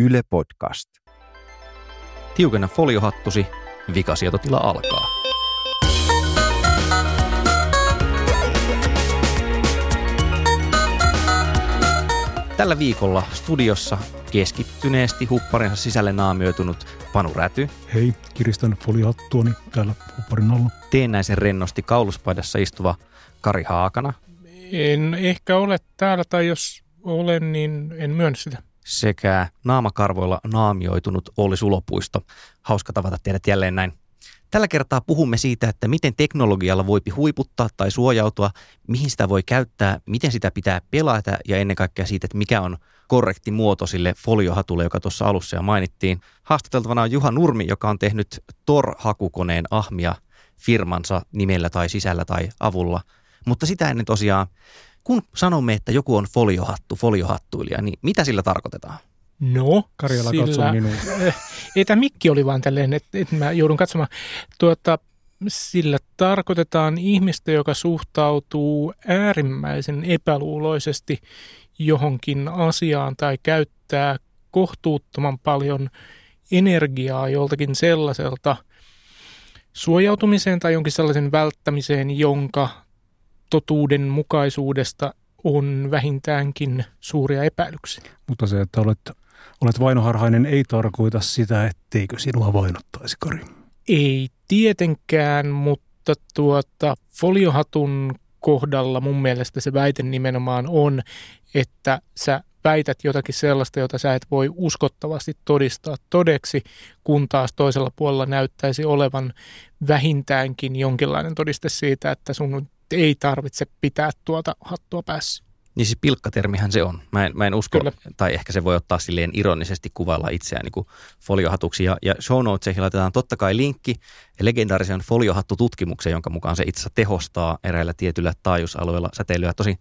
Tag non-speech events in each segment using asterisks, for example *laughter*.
Yle Podcast. Tiukenna foliohattusi, vikasietotila alkaa. Tällä viikolla studiossa keskittyneesti hupparinsa sisälle naamioitunut Panu Räty. Hei, kiristän foliohattuani täällä hupparin alla. Teennäisen rennosti kauluspaidassa istuva Kari Haakana. En ehkä ole täällä, tai jos olen, niin en myönnä sitä. Sekä naamakarvoilla naamioitunut Olli Sulopuisto. Hauska tavata teidät jälleen näin. Tällä kertaa puhumme siitä, että miten teknologialla voipi huiputtaa tai suojautua, mihin sitä voi käyttää, miten sitä pitää pelata ja ennen kaikkea siitä, että mikä on korrekti muoto sille foliohatulle, joka tuossa alussa jo mainittiin. Haastateltavana on Juha Nurmi, joka on tehnyt Tor-hakukoneen ahmia firmansa nimellä tai sisällä tai avulla. Mutta sitä ennen tosiaan, kun sanomme, että joku on foliohattu, foliohattuilija, niin mitä sillä tarkoitetaan? No, Karjala sillä, katsoo minuun. Ei tämä mikki oli vaan tälleen, että, että mä joudun katsomaan. Tuota, sillä tarkoitetaan ihmistä, joka suhtautuu äärimmäisen epäluuloisesti johonkin asiaan tai käyttää kohtuuttoman paljon energiaa joltakin sellaiselta suojautumiseen tai jonkin sellaisen välttämiseen, jonka totuuden mukaisuudesta on vähintäänkin suuria epäilyksiä. Mutta se, että olet, olet vainoharhainen, ei tarkoita sitä, etteikö sinua vainottaisi, Kari. Ei tietenkään, mutta tuota, foliohatun kohdalla mun mielestä se väite nimenomaan on, että sä väität jotakin sellaista, jota sä et voi uskottavasti todistaa todeksi, kun taas toisella puolella näyttäisi olevan vähintäänkin jonkinlainen todiste siitä, että sun ei tarvitse pitää tuota hattua päässä. Niin siis pilkkatermihän se on. Mä en, mä en usko, Kyllä. tai ehkä se voi ottaa silleen ironisesti kuvailla itseään niin kuin foliohatuksi. Ja, ja show notesihin laitetaan totta kai linkki legendaarisen foliohattututkimukseen, jonka mukaan se itse tehostaa eräillä tietyillä taajuusalueilla säteilyä. Tosi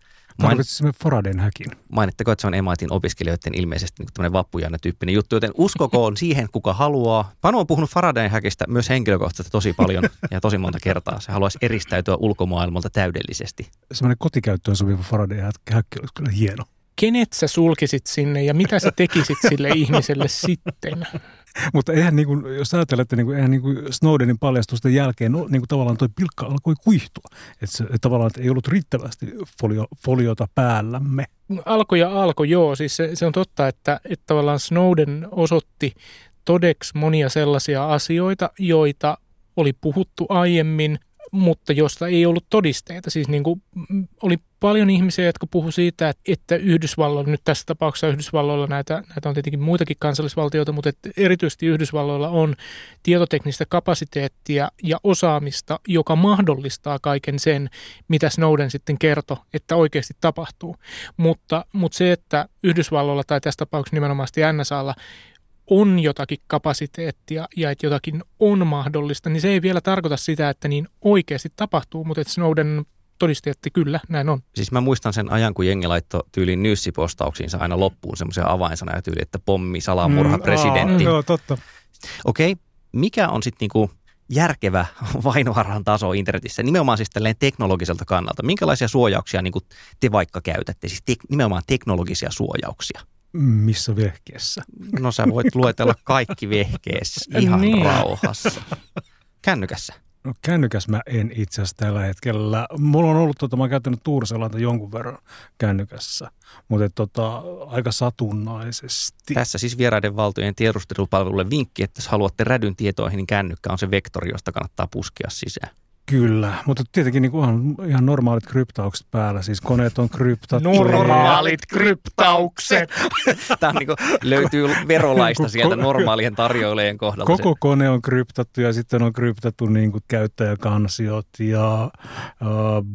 Tarvitsisimme Faradayn häkin. mainittako, että se on Emaitin opiskelijoiden ilmeisesti niin tämmöinen vappujanna tyyppinen juttu, joten uskokoon *laughs* siihen, kuka haluaa. Panu on puhunut Faradayn häkistä myös henkilökohtaisesti tosi paljon *laughs* ja tosi monta kertaa. Se haluaisi eristäytyä ulkomaailmalta täydellisesti. Semmoinen kotikäyttöön sopiva Faradayn häk- häkki olisi kyllä hieno. Kenet sä sulkisit sinne ja mitä sä tekisit sille *laughs* ihmiselle sitten? Mutta eihän niin kuin, jos ajatellaan, että niin kuin, eihän niin kuin Snowdenin paljastusten jälkeen no, niin kuin tavallaan toi pilkka alkoi kuihtua. Että se, että tavallaan että ei ollut riittävästi folio, foliota päällämme. Alkoi ja alkoi, joo. Siis se, se on totta, että, että tavallaan Snowden osoitti todeksi monia sellaisia asioita, joita oli puhuttu aiemmin, mutta josta ei ollut todisteita. Siis niin kuin, mm, oli paljon ihmisiä, jotka puhu siitä, että- Yhdysvalloilla, nyt tässä tapauksessa Yhdysvalloilla näitä, näitä on tietenkin muitakin kansallisvaltioita, mutta että erityisesti Yhdysvalloilla on tietoteknistä kapasiteettia ja osaamista, joka mahdollistaa kaiken sen, mitä Snowden sitten kertoi, että oikeasti tapahtuu. Mutta, mutta se, että Yhdysvalloilla tai tässä tapauksessa nimenomaan NSAlla on jotakin kapasiteettia ja että jotakin on mahdollista, niin se ei vielä tarkoita sitä, että niin oikeasti tapahtuu, mutta että Snowden todisti, että kyllä, näin on. Siis mä muistan sen ajan, kun jengi laittoi tyyliin nyyssipostauksiinsa aina loppuun semmoisia avainsanoja ja tyyli, että pommi, salamurha, Mm, presidentti. Aa, joo, totta. Okei, mikä on sitten niinku järkevä *laughs* vainoharhan taso internetissä, nimenomaan siis tälleen teknologiselta kannalta? Minkälaisia suojauksia niinku te vaikka käytätte, siis tek- nimenomaan teknologisia suojauksia? Missä vehkeessä? No sä voit luetella kaikki vehkeessä ihan Niin. rauhassa. Kännykässä. No kännykäs mä en itse asiassa tällä hetkellä. Mulla on ollut, tota, mä oon käyttänyt Tuurselanta jonkun verran kännykässä, mutta tota, aika satunnaisesti. Tässä siis vieraiden valtojen tiedustelupalvelulle vinkki, että jos haluatte rädyn tietoihin, niin kännykkä on se vektori, josta kannattaa puskea sisään. Kyllä, mutta tietenkin niin on ihan normaalit kryptaukset päällä, siis koneet on kryptattu. Normaalit kryptaukset. Tämä on niin kuin, löytyy verolaista sieltä normaalien tarjoilijoiden kohdalta. Koko kone on kryptattu ja sitten on kryptattu niin kuin käyttäjäkansiot ja uh,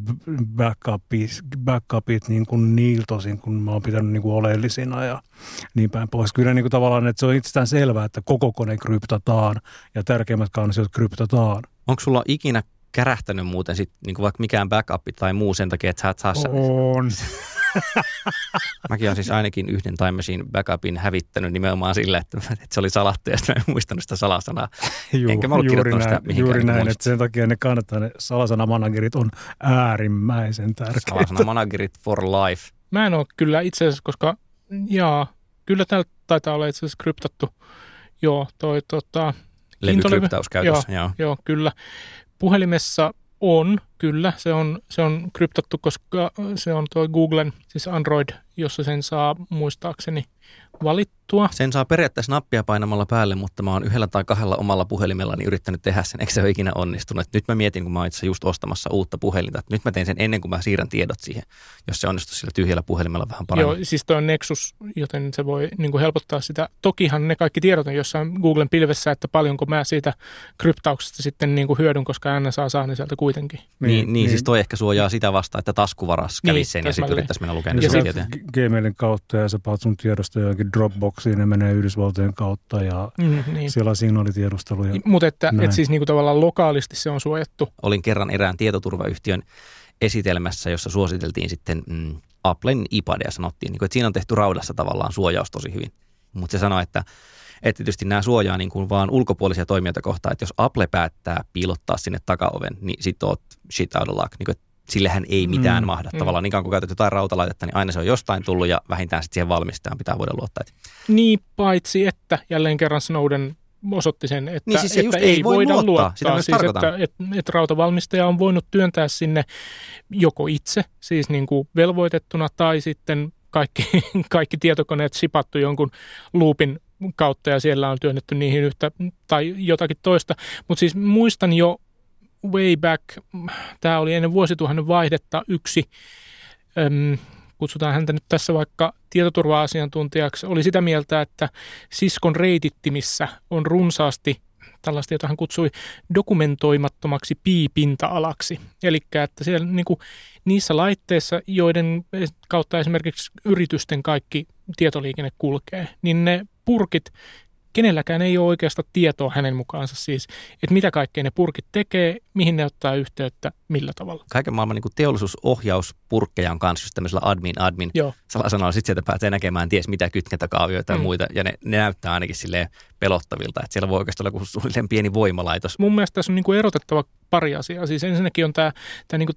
backupit, backupit niin kuin niiltä osin, kun mä oon pitänyt niin kuin oleellisina ja niin päin pois. Kyllä niin kuin tavallaan, että se on itsestään selvää, että koko kone kryptataan ja tärkeimmät kansiot kryptataan. Onko sulla ikinä kärähtänyt muuten sit, niin kuin vaikka mikään backup tai muu sen takia, että sä et saa... On. *laughs* Mäkin olen siis ainakin yhden Time Machine backupin hävittänyt nimenomaan sillä, että, *laughs* että se oli salattu ja mä en muistanut sitä salasanaa. Juu, Enkä mä ollut juuri sitä näin, mihinkään juuri näin että sen takia ne kannattaa, ne salasanamanagerit on äärimmäisen tärkeitä. Salasana managerit for life. Mä en ole kyllä itse asiassa, koska jaa, kyllä täällä taitaa olla itse asiassa kryptattu. Joo, toi tota, Levykryptaus käytössä, joo. joo. Joo, kyllä. Puhelimessa on, kyllä. Se on, se on kryptattu, koska se on tuo Googlen, siis Android, jossa sen saa muistaakseni valittua. Sen saa periaatteessa nappia painamalla päälle, mutta mä oon yhdellä tai kahdella omalla puhelimellani yrittänyt tehdä sen, eikö se ole ikinä onnistunut. Nyt mä mietin, kun mä oon itse just ostamassa uutta puhelinta, että nyt mä teen sen ennen kuin mä siirrän tiedot siihen, jos se onnistuu sillä tyhjällä puhelimella vähän paremmin. Joo, siis toi on Nexus, joten se voi niin kuin helpottaa sitä. Tokihan ne kaikki tiedot on jossain Googlen pilvessä, että paljonko mä siitä kryptauksesta sitten niin kuin hyödyn, koska NSA saa ne sieltä kuitenkin. Niin, niin, niin, siis toi ehkä suojaa sitä vastaan, että taskuvaras kävisi Niin, sen ja sitten yrittäisi mennä lukemaan Ja Gmailin kautta ja sä paat sun tiedosta johonkin Dropboxiin, ne menee Yhdysvaltojen kautta ja Mm, niin. siellä on signaalitiedustelu. Ja, Mutta että, Näin. että siis niin kuin tavallaan lokaalisti se on suojattu. Olin kerran erään tietoturvayhtiön esitelmässä, jossa suositeltiin sitten mm, Applen iPadia sanottiin, niin kuin, että siinä on tehty raudassa tavallaan suojaus tosi hyvin. Mutta se sanoi, että, että tietysti nämä suojaa niin kuin vaan ulkopuolisia toimijoita kohtaan, että jos Apple päättää piilottaa sinne takaoven, niin sit oot shit out of luck. Niin kuin, että sillähän ei mitään Mm. mahda. Mm. Tavallaan niin kauan kun käytät jotain rautalaitetta, niin aina se on jostain tullut ja vähintään sitten siihen valmistajan pitää voida luottaa. Niin, paitsi että jälleen kerran Snowden osoitti sen, että, Niin siis että ei, ei voi voida luottaa. luottaa. Sitä siis, että, että, että rautavalmistaja on voinut työntää sinne joko itse, siis niin kuin velvoitettuna, tai sitten kaikki, *laughs* kaikki tietokoneet sipattu jonkun luupin kautta ja siellä on työnnetty niihin yhtä tai jotakin toista. Mutta siis muistan jo way back, tämä oli ennen vuosituhannen vaihdetta yksi, äm, kutsutaan häntä nyt tässä vaikka tietoturva-asiantuntijaksi, oli sitä mieltä, että siskon reitittimissä on runsaasti tällaista, jota hän kutsui dokumentoimattomaksi piipinta-alaksi. Eli että siellä niin kuin, niissä laitteissa, joiden kautta esimerkiksi yritysten kaikki tietoliikenne kulkee, niin ne purkit, kenelläkään ei ole oikeasta tietoa hänen mukaansa siis, että mitä kaikkea ne purkit tekee, mihin ne ottaa yhteyttä, millä tavalla. kaiken maailman niin teollisuusohjauspurkkeja on kanssa just tämmöisellä admin admin Joo. salasanalla. Sitten sieltä pääsee näkemään ties mitä kytkentäkaavioita ja Mm. muita. Ja ne, ne näyttää ainakin silleen pelottavilta, että siellä voi oikeastaan olla suunnilleen pieni voimalaitos. mun mielestä tässä on niin kuin erotettava pari asiaa. Siis ensinnäkin on tämä, tämä niin kuin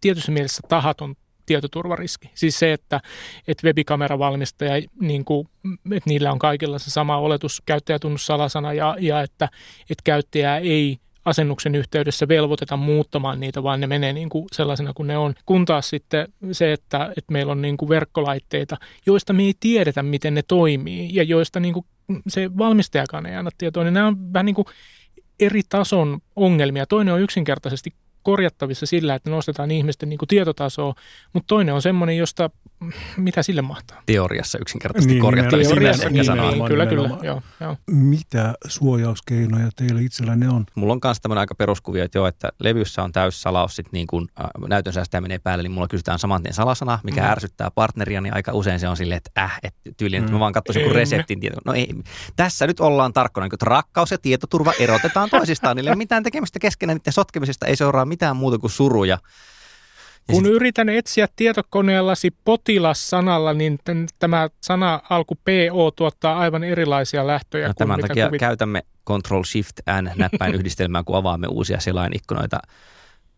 tietyssä mielessä tahaton tietoturvariski. Siis se, että, että webikameravalmistaja, niin kuin, että niillä on kaikilla se sama oletus, käyttäjätunnussalasana ja, ja että, että käyttäjää ei asennuksen yhteydessä velvoiteta muuttamaan niitä, vaan ne menee niin kuin sellaisena kuin ne on. Kun taas sitten se, että, että meillä on niin kuin verkkolaitteita, joista me ei tiedetä, miten ne toimii ja joista niin kuin se valmistajakaan ei anna tietoa, niin nämä on vähän niin kuin eri tason ongelmia. Toinen on yksinkertaisesti korjattavissa sillä, että nostetaan ihmisten niin kuin tietotasoa, mutta toinen on semmoinen, josta mitä sille mahtaa. Teoriassa yksinkertaisesti Niin, korjattavissa. nimenomaan. Teoriassa, niin, nimenomaan. kyllä, kyllä. Joo, joo. Mitä suojauskeinoja teillä itsellänne on? Mulla on myös tämmöinen aika peruskuvio, että joo, että levyssä on täyssalaus, sit niin kun äh, näytön säästäjä menee päälle, niin mulla kysytään saman tien salasana, mikä Mm. mm. ärsyttää partneria, niin aika usein se on silleen, että äh, että tyyliin, että Mm. mä vaan katsoisin kun reseptin tieto. No ei, tässä nyt ollaan tarkkana, niin että rakkaus ja tietoturva erotetaan toisistaan, ole mitään tekemistä keskenään, niiden sotkemisesta ei seuraa mitään muuta kuin suruja. Kun sit- yritän etsiä tietokoneellasi potilas-sanalla, niin tän- tämä sana alku PO tuottaa aivan erilaisia lähtöjä No, kuin tämän mitä takia kuvit... käytämme Control Shift N näppäin *laughs* yhdistelmää, kun avaamme uusia selainikkunoita.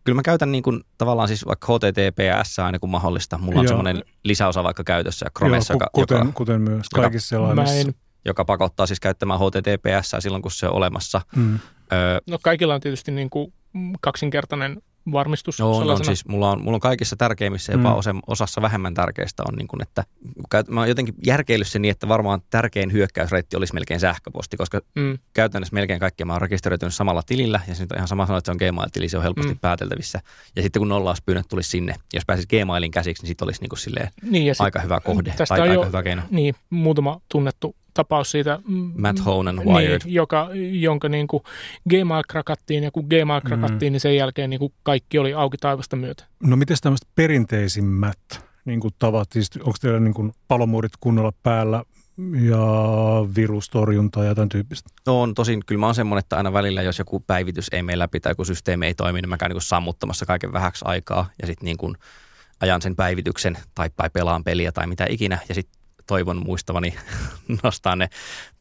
Kyllä mä käytän niin kuin, tavallaan siis vaikka HTTPS aina kun mahdollista. Mulla on Joo. semmoinen lisäosa vaikka käytössä Joo, Chromessa, joka, ku- kuten, joka, kuten myös kaikissa selaimissa. joka pakottaa siis käyttämään HTTPS silloin, kun se on olemassa. Mm. Öö, no kaikilla on tietysti niin kuin kaksinkertainen varmistus. No, on, on, siis mulla on, mulla on kaikissa tärkeimmissä, jopa Mm. osassa vähemmän tärkeistä on niin kuin, että mä oon jotenkin järkeillyt sen niin, että varmaan tärkein hyökkäysreitti olisi melkein sähköposti, koska Mm. käytännössä melkein kaikki mä oon rekisteröitynyt samalla tilillä, ja se nyt on ihan sama sanoa, että se on Gmail-tili, se on helposti Mm. pääteltävissä. Ja sitten kun nollauspyynnöt tulisi sinne, jos pääsisi Gmailin käsiksi, niin sitten olisi niin kuin silleen Niin, ja sit, aika hyvä kohde tai aika jo- hyvä keino. niin, muutama tunnettu tapaus siitä. mm, Matt Honan, Wired. Niin, joka, jonka niin kuin Gmail krakattiin, ja kun Gmail krakattiin, mm. niin sen jälkeen niin kuin kaikki oli auki taivasta myötä. No miten tämmöiset perinteisimmät niin kuin tavat, siis onko teillä niin kuin palomuurit kunnolla päällä ja virustorjunta ja tämän tyyppistä? No on tosin, kyllä mä oon semmoinen, että aina välillä, jos joku päivitys ei mene läpi tai joku systeemi ei toimi, niin mä käyn niin kuin sammuttamassa kaiken vähäksi aikaa ja sitten niin kuin ajan sen päivityksen tai, tai pelaan peliä tai mitä ikinä ja sitten toivon muistavani *laughs* nostaa ne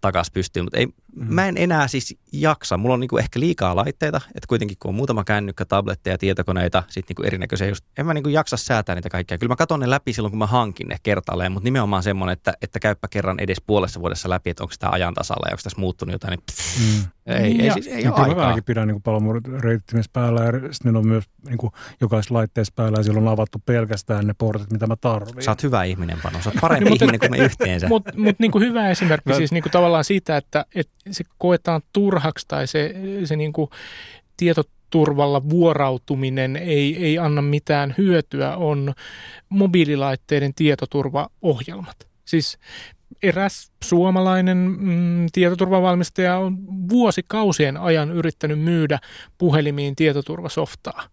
takaisin pystyyn, mutta ei, mm. mä en enää siis jaksa. Mulla on niinku ehkä liikaa laitteita, että kuitenkin kun on muutama kännykkä, tabletteja, tietokoneita, sitten niinku erinäköisiä just, en mä niinku jaksa säätää niitä kaikkia. Kyllä mä katson ne läpi silloin, kun mä hankin ne kertalleen, mutta nimenomaan semmoinen, että, että käyppä kerran edes puolessa vuodessa läpi, että onko tämä ajan tasalla ja onko tässä muuttunut jotain, niin pff, mm. ei, ei, siis, ei ole aikaa. Mäkin pidän niin palomuurireittimissä päällä ja sitten on myös niin kuin jokaisessa laitteessa päällä ja silloin on avattu pelkästään ne portit, mitä mä tarvitsen. Sä oot hyvä ihminen, Pano. Sä oot *laughs* parempi niin, ihminen kuin me yhteensä. Mutta mut, niin hyvä esimerkki siis niin kuin tavallaan siitä, että, että se koetaan turhaksi tai se, se niin kuin tietoturvalla vuorautuminen ei, ei anna mitään hyötyä, on mobiililaitteiden tietoturvaohjelmat. Siis eräs suomalainen mm, tietoturvavalmistaja on vuosikausien ajan yrittänyt myydä puhelimiin tietoturvasoftaa.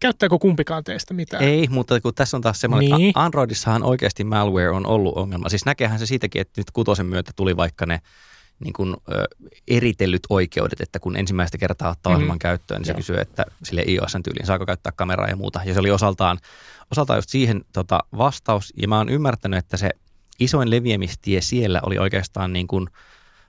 Käyttääkö kumpikaan teistä mitään? Ei, mutta kun tässä on taas semmoinen, niin. että Androidissahan oikeasti malware on ollut ongelma. Siis näkehän se siitäkin, että nyt kutosen myötä tuli vaikka ne niin kuin, ö, eritellyt oikeudet, että kun ensimmäistä kertaa ottaa mm-hmm. ohjelman käyttöön, niin se Joo. kysyy, että sille iOSn tyyliin saako käyttää kameraa ja muuta. Ja se oli osaltaan, osaltaan just siihen tota, vastaus, ja mä oon ymmärtänyt, että se isoin leviämistie siellä oli oikeastaan niin kuin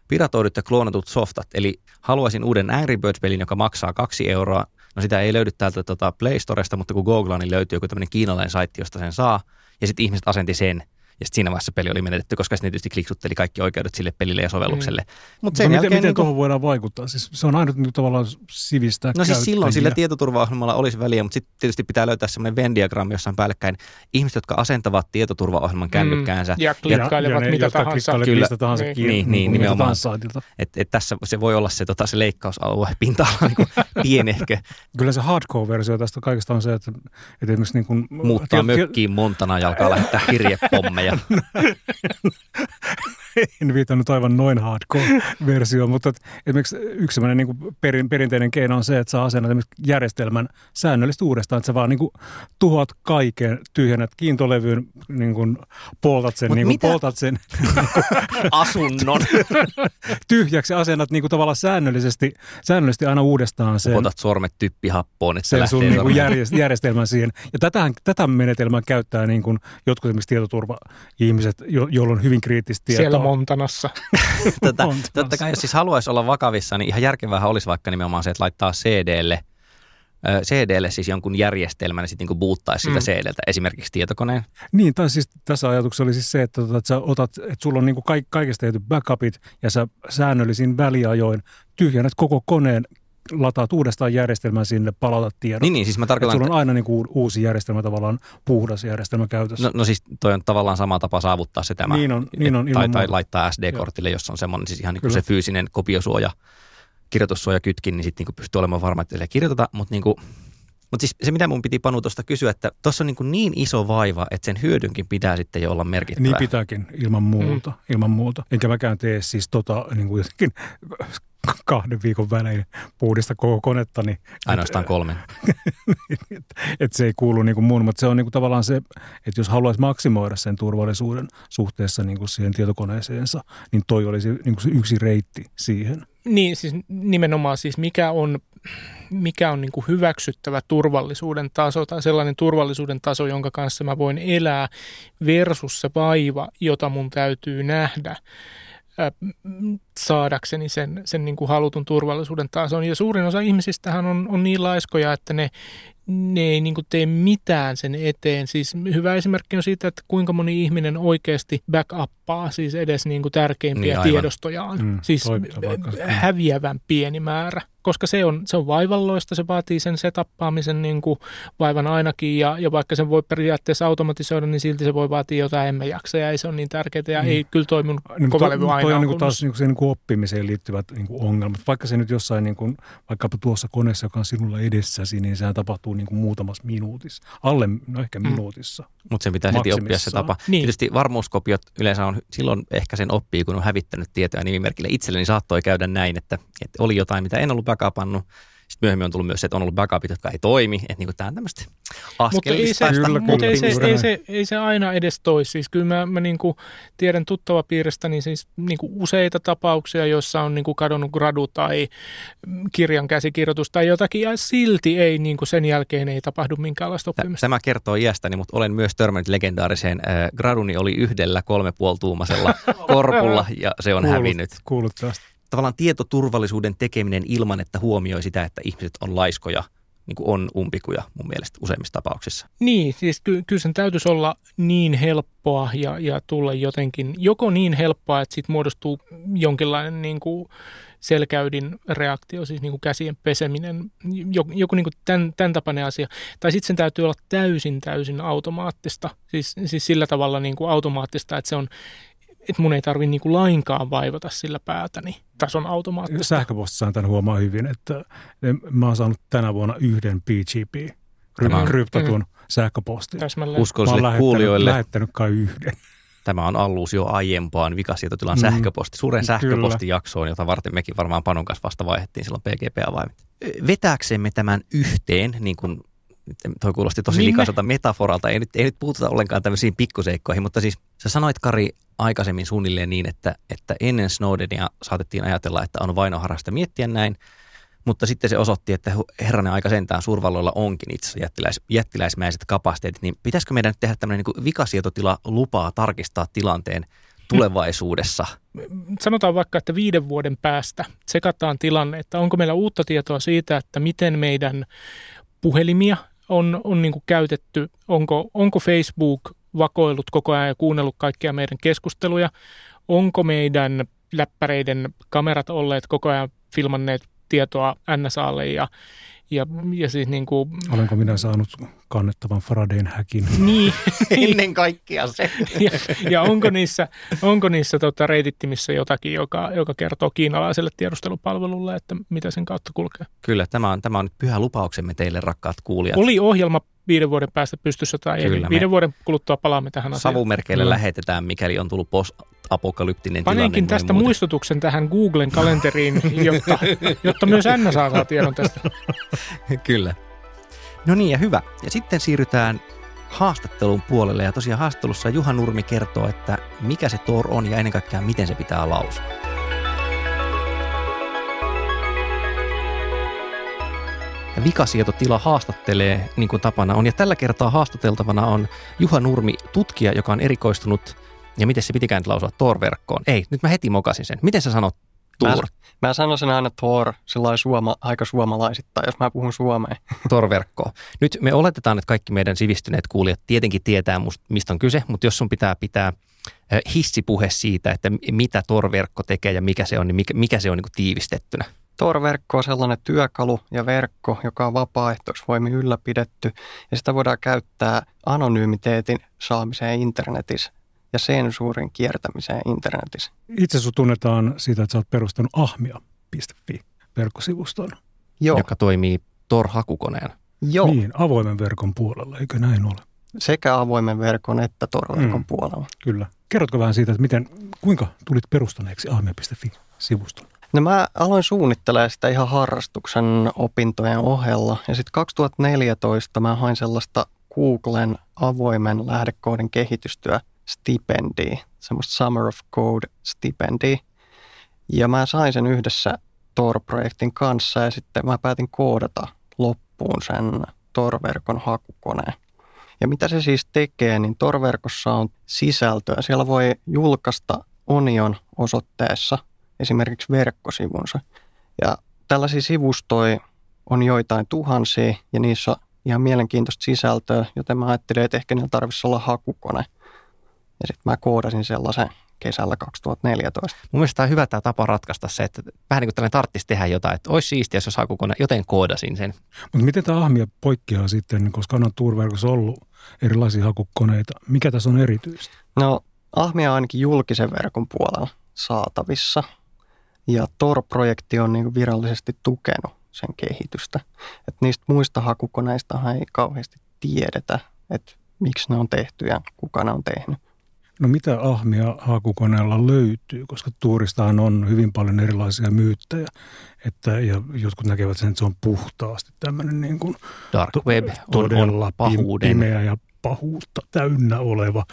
piratoidut ja kloonatut softat. Eli haluaisin uuden Angry Birds-pelin, joka maksaa kaksi euroa. No sitä ei löydy täältä tota Play Storesta, mutta kun googlaan, niin löytyy joku tämmöinen kiinalainen saitti, josta sen saa. Ja sitten ihmiset asenti sen ja sitten siinä vaiheessa peli oli menetetty, koska se tietysti kliksutteli kaikki oikeudet sille pelille ja sovellukselle. Mm. Mut sen no, miten, miten niin tuohon voidaan vaikuttaa? Siis se on ainut niin tavallaan sivistää No siis silloin sillä tietoturvaohjelmalla olisi väliä, mutta sitten tietysti pitää löytää semmoinen Venn-diagrammi, jossa on päällekkäin ihmiset, jotka asentavat tietoturvaohjelman mm. kännykkäänsä. Ja klikkailevat ja, mitä tahansa. Kyllä, mistä tahansa niin, kiinni, niin, niin, nimenomaan. Et, et tässä se voi olla se, tota, se leikkausalue *laughs* pinta-ala niin pienehkö. Kyllä se hardcore-versio tästä kaikesta on se, että, että esimerkiksi niin kuin, Muuttaa mökkiin montana ja alkaa lähettää *laughs* kirjepommeja. やん。*laughs* en viitannut aivan noin hardcore-versio, mutta esimerkiksi yksi sellainen niin perin, perinteinen keino on se, että saa asennat järjestelmän säännöllisesti uudestaan, että sä vaan niin kuin tuhoat kaiken, tyhjennät kiintolevyyn, niin kuin poltat sen, niin kuin poltat sen *laughs* asunnon *laughs* tyhjäksi asennat niin kuin tavallaan säännöllisesti, säännöllisesti aina uudestaan sen. Otat sormet typpihappoon, että sen sun niin kuin järjestelmän siihen. Ja tätä, tätä menetelmää käyttää niin kuin jotkut esimerkiksi tietoturva-ihmiset, jo, joilla on hyvin kriittistä tietoa. Siellä Montanassa. *laughs* Tätä, Montanassa. Totta kai jos siis haluaisi olla vakavissa, niin ihan järkevää olisi vaikka nimenomaan se, että laittaa CDlle CDlle siis jonkun järjestelmän ja sitten niin boottaisi sitä mm. CDltä, esimerkiksi tietokoneen. Niin, tai siis tässä ajatuksessa oli siis se, että, tota, että sä otat, että sulla on niin kuin kaikesta tehty backupit ja sä säännöllisin väliajoin tyhjennät koko koneen lataat uudestaan järjestelmän sinne, palautat tiedot. Niin, niin siis mä tarkoitan... Sulla on aina niin kuin uusi järjestelmä, tavallaan puhdas järjestelmä käytössä. No, no siis toi on tavallaan sama tapa saavuttaa se tämä. Niin on, niin on tai, tai laittaa SD-kortille, Joo. jos on semmoinen siis ihan niin kuin se fyysinen kopiosuoja, kirjoitussuojakytkin, niin sitten niin pystyy olemaan varma, että kirjoiteta, mutta niin kuin, mutta siis se, mitä mun piti Panu tuosta kysyä, että tuossa on niin, niin iso vaiva, että sen hyödynkin pitää sitten jo olla merkittävä. Niin pitääkin, ilman muuta. Mm. Ilman muuta. Enkä mäkään tee siis tota niin kuin jotenkin kahden viikon välein puhdista koko konetta. Niin, Ainoastaan kolmen. että *laughs* et se ei kuulu niin kuin muun, mutta se on niin kuin tavallaan se, että jos haluaisi maksimoida sen turvallisuuden suhteessa niin kuin siihen tietokoneeseensa, niin toi olisi niin kuin se yksi reitti siihen. Niin, siis nimenomaan siis mikä on, mikä on niin kuin hyväksyttävä turvallisuuden taso tai sellainen turvallisuuden taso, jonka kanssa mä voin elää versus se vaiva, jota mun täytyy nähdä saadakseni sen, sen niin kuin halutun turvallisuuden tason. Ja suurin osa ihmisistähän on, on niin laiskoja, että ne, ne ei niin kuin tee mitään sen eteen. Siis hyvä esimerkki on siitä, että kuinka moni ihminen oikeasti backuppaa siis edes niin kuin tärkeimpiä niin, tiedostojaan. Mm, siis häviävän pieni määrä koska se on, se on vaivalloista, se vaatii sen setappaamisen niin kuin vaivan ainakin, ja, ja vaikka sen voi periaatteessa automatisoida, niin silti se voi vaatia jotain emme jaksa, ja ei se ole niin tärkeää, ja mm. ei kyllä toiminut niin, kovalevy aina. Toi on niin taas niin kuin, niin kuin oppimiseen liittyvät niin kuin ongelmat. Vaikka se nyt jossain, niin kuin, vaikkapa tuossa koneessa, joka on sinulla edessäsi, niin sehän tapahtuu niin kuin muutamassa minuutissa. Alle, no ehkä mm. minuutissa. Mutta sen pitää heti oppia se tapa. Niin. Tietysti varmuuskopiot yleensä on, silloin ehkä sen oppii, kun on hävittänyt tietoja nimimerkille. Itselleni saattoi käydä näin, että, että oli jotain, mitä en ollut backupannut. Sitten myöhemmin on tullut myös se, että on ollut backupit, jotka ei toimi. Että niin tämä on tämmöistä mutta ei se, Kyllä, mutta ei se, ei, se, ei se aina edes toi. Siis kyllä mä, mä niinku tiedän tuttava piiristä niin siis niinku useita tapauksia, joissa on niinku kadonnut gradu tai kirjan käsikirjoitus tai jotakin, ja silti ei niinku sen jälkeen ei tapahdu minkäänlaista oppimista. Tämä kertoo iästäni, mutta olen myös törmännyt legendaariseen. Äh, graduni oli yhdellä kolme puoli tuumasella *laughs* korpulla ja se on Kuulut- hävinnyt. Kuulut tästä. Tavallaan tietoturvallisuuden tekeminen ilman, että huomioi sitä, että ihmiset on laiskoja, niin kuin on umpikuja mun mielestä useimmissa tapauksissa. Niin, siis ky- kyllä sen täytyisi olla niin helppoa ja, ja tulla jotenkin, joko niin helppoa, että siitä muodostuu jonkinlainen niin kuin selkäydin reaktio, siis niin kuin käsien peseminen, joku, joku niin kuin tämän, tämän tapainen asia. Tai sitten sen täytyy olla täysin, täysin automaattista, siis, siis sillä tavalla niin kuin automaattista, että se on, että mun ei tarvi niin kuin lainkaan vaivata sillä päätäni. Tässä on automaattista. Sähköpostissaan tämän huomaa hyvin, että mä oon saanut tänä vuonna yhden PGP, on- kryptatun sähköpostin. Täsmälleen. Mä oon Uskollisille lähettänyt, kuulijoille lähettänyt kai yhden. tämä on alluusio aiempaan vikasietotilan Mm. sähköposti, suuren sähköpostijaksoon, jota varten mekin varmaan Panon kanssa vasta vaihdettiin silloin PGP-avaimet. Vetääksemme tämän yhteen, niin kuin toi kuulosti tosi Minne? likaiselta metaforalta, ei nyt, ei nyt puututa ollenkaan tämmöisiin pikkuseikkoihin, mutta siis sä sanoit Kari aikaisemmin suunnilleen niin, että, että ennen Snowdenia saatettiin ajatella, että on vainoharrasta miettiä näin, mutta sitten se osoitti, että herranen aika sentään suurvalloilla onkin itse jättiläis, jättiläismäiset kapasiteetit, niin pitäisikö meidän nyt tehdä tämmöinen niin vikasietotila lupaa tarkistaa tilanteen tulevaisuudessa? sanotaan vaikka, että viiden vuoden päästä tsekataan tilanne, että onko meillä uutta tietoa siitä, että miten meidän puhelimia on, on niin käytetty, onko, onko Facebook vakoillut koko ajan ja kuunnellut kaikkia meidän keskusteluja, onko meidän läppäreiden kamerat olleet koko ajan filmanneet tietoa NSAlle ja, ja, ja siis niin kuin, Olenko minä saanut kannettavan Faradayn häkin? *laughs* niin, *laughs* Ennen kaikkea se. ja, ja onko niissä, onko niissä tota, reitittimissä jotakin, joka, joka kertoo kiinalaiselle tiedustelupalvelulle, että mitä sen kautta kulkee? Kyllä, tämä on, tämä on nyt pyhä lupauksemme teille, rakkaat kuulijat. Oli ohjelma viiden vuoden päästä pystyssä tai ei. Kyllä, me- Viiden vuoden kuluttua palaamme tähän asiaan. Savumerkeillä Kyllä. lähetetään, mikäli on tullut post-apokalyptinen tilanne. Panenkin noin tästä muuten. muistutuksen tähän Googlen kalenteriin, *laughs* jotta, jotta myös NSA saa *laughs* tiedon tästä. Kyllä. No niin, ja hyvä. Ja sitten siirrytään haastattelun puolelle. Ja tosiaan haastattelussa Juha Nurmi kertoo, että mikä se Tor on ja ennen kaikkea miten se pitää lausua. Vikasietotila haastattelee, niin kuin tapana on. Ja tällä kertaa haastateltavana on Juha Nurmi, tutkija, joka on erikoistunut, ja miten se pitikään lausua, Tor-verkkoon. Ei, nyt mä heti mokasin sen. Miten sä sanot Mä, Tor, mä sanoisin aina Thor sillä suoma, aika suomalaisittain, jos mä puhun suomeen. *laughs* Tor-verkkoon? Nyt me oletetaan, että kaikki meidän sivistyneet kuulijat tietenkin tietää, must- mistä on kyse, mutta jos sun pitää pitää äh, hissipuhe siitä, että mitä Tor-verkko tekee ja mikä se on, niin mikä, mikä se on niin kuin tiivistettynä? Tor-verkko on sellainen työkalu ja verkko, joka on vapaaehtoisvoimin ylläpidetty ja sitä voidaan käyttää anonymiteetin saamiseen internetissä ja sensuurin kiertämiseen internetissä. Itse sinut tunnetaan siitä, että sä oot perustanut ahmia.fi verkkosivuston. Joo, joka toimii Tor-hakukoneena. joo. Niin, avoimen verkon puolella, eikö näin ole? sekä avoimen verkon että Tor-verkon Mm. puolella. Kyllä. Kerrotko vähän siitä, että miten, kuinka tulit perustaneeksi ahmia.fi-sivuston? No mä aloin suunnittelemaan sitä ihan harrastuksen opintojen ohella ja sitten 2014 mä hain sellaista Googlen avoimen lähdekoodin kehitystyö stipendia, semmoista Summer of Code stipendia. Ja mä sain sen yhdessä Tor-projektin kanssa ja sitten mä päätin koodata loppuun sen Tor-verkon hakukoneen. Ja mitä se siis tekee, niin Tor-verkossa on sisältöä. Siellä voi julkaista Onion osoitteessa esimerkiksi verkkosivunsa. Ja tällaisia sivustoja on joitain tuhansia ja niissä on ihan mielenkiintoista sisältöä, joten mä ajattelin, että ehkä niillä tarvitsisi olla hakukone. Ja sitten mä koodasin sellaisen kesällä 2014. Mun mielestä tämä on hyvä tämä tapa ratkaista se, että vähän niin kuin tällainen tarttisi tehdä jotain, että olisi siistiä, jos hakukone, joten koodasin sen. Mutta miten tämä ahmia poikkeaa sitten, koska on Tourverkossa ollut erilaisia hakukoneita. Mikä tässä on erityistä? No, Ahmia on ainakin julkisen verkon puolella saatavissa. Ja Tor-projekti on niin virallisesti tukenut sen kehitystä. Et niistä muista hakukoneista ei kauheasti tiedetä, että miksi ne on tehty ja kuka ne on tehnyt. No mitä ahmia hakukoneella löytyy, koska tuuristahan on hyvin paljon erilaisia myyttejä, että, ja jotkut näkevät sen, että se on puhtaasti tämmöinen niin kuin Dark web on, todella on pahuuden. pimeä ja pahuutta täynnä oleva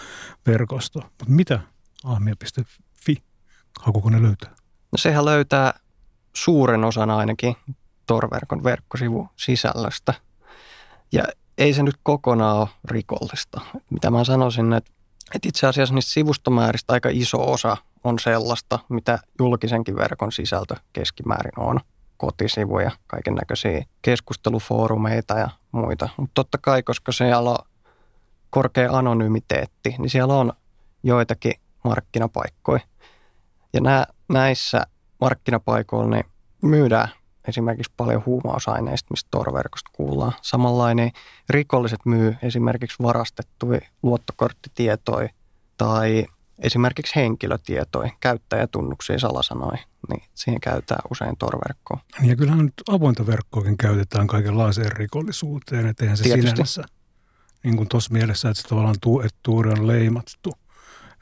verkosto. Mutta mitä ahmia.fi hakukone löytää? No sehän löytää suuren osan ainakin Tor-verkon verkkosivun sisällöstä. Ja ei se nyt kokonaan ole rikollista. Mitä mä sanoisin, että, että itse asiassa niistä sivustomääristä aika iso osa on sellaista, mitä julkisenkin verkon sisältö keskimäärin on. Kotisivuja, kaiken näköisiä keskustelufoorumeita ja muita. Mutta totta kai, koska siellä on korkea anonymiteetti, niin siellä on joitakin markkinapaikkoja. Ja nää, näissä markkinapaikoilla niin myydään esimerkiksi paljon huumausaineista, mistä Tor-verkosta kuullaan. Samanlainen rikolliset myy esimerkiksi varastettuja luottokorttitietoja tai esimerkiksi henkilötietoja, käyttäjätunnuksia, salasanoja, niin siihen käytetään usein Tor-verkkoa. Niin ja kyllähän nyt avointa verkkoakin käytetään kaikenlaiseen rikollisuuteen, että eihän se Tietysti. sinänsä niin kuin tuossa mielessä, että se tavallaan tu, että tuuri on leimattu